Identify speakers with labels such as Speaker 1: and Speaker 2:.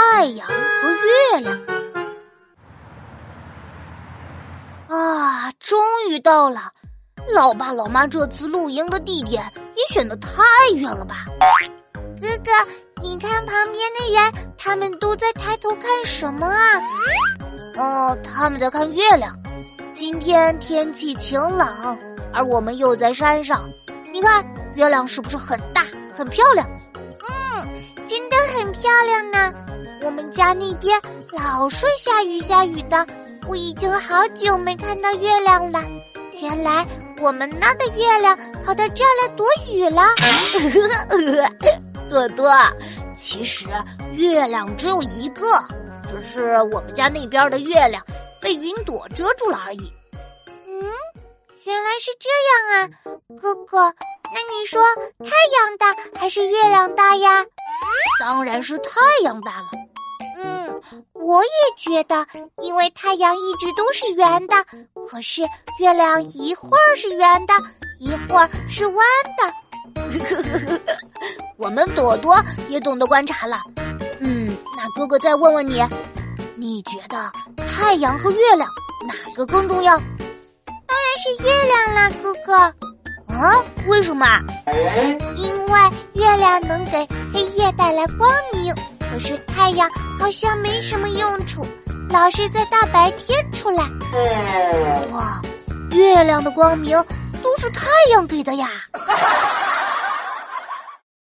Speaker 1: 太阳和月亮。啊，终于到了！老爸老妈这次露营的地点也选的太远了吧？
Speaker 2: 哥哥，你看旁边的人，他们都在抬头看什么啊？
Speaker 1: 哦，他们在看月亮。今天天气晴朗，而我们又在山上，你看月亮是不是很大、很漂亮？
Speaker 2: 嗯，真的很漂亮呢。我们家那边老是下雨下雨的。我已经好久没看到月亮了，原来我们那儿的月亮跑到这儿来躲雨了。
Speaker 1: 朵朵，其实月亮只有一个，只是我们家那边的月亮被云朵遮住了而已。
Speaker 2: 嗯，原来是这样啊，哥哥，那你说太阳大还是月亮大呀？
Speaker 1: 当然是太阳大了。
Speaker 2: 嗯我也觉得，因为太阳一直都是圆的，可是月亮一会儿是圆的，一会儿是弯的。
Speaker 1: 我们朵朵也懂得观察了。嗯，那哥哥再问问你，你觉得太阳和月亮哪个更重要？
Speaker 2: 当然是月亮啦，哥哥。
Speaker 1: 啊？为什么？
Speaker 2: 月亮能给黑夜带来光明。可是太阳好像没什么用处，老是在大白天出来。
Speaker 1: 哇，月亮的光明都是太阳给的呀！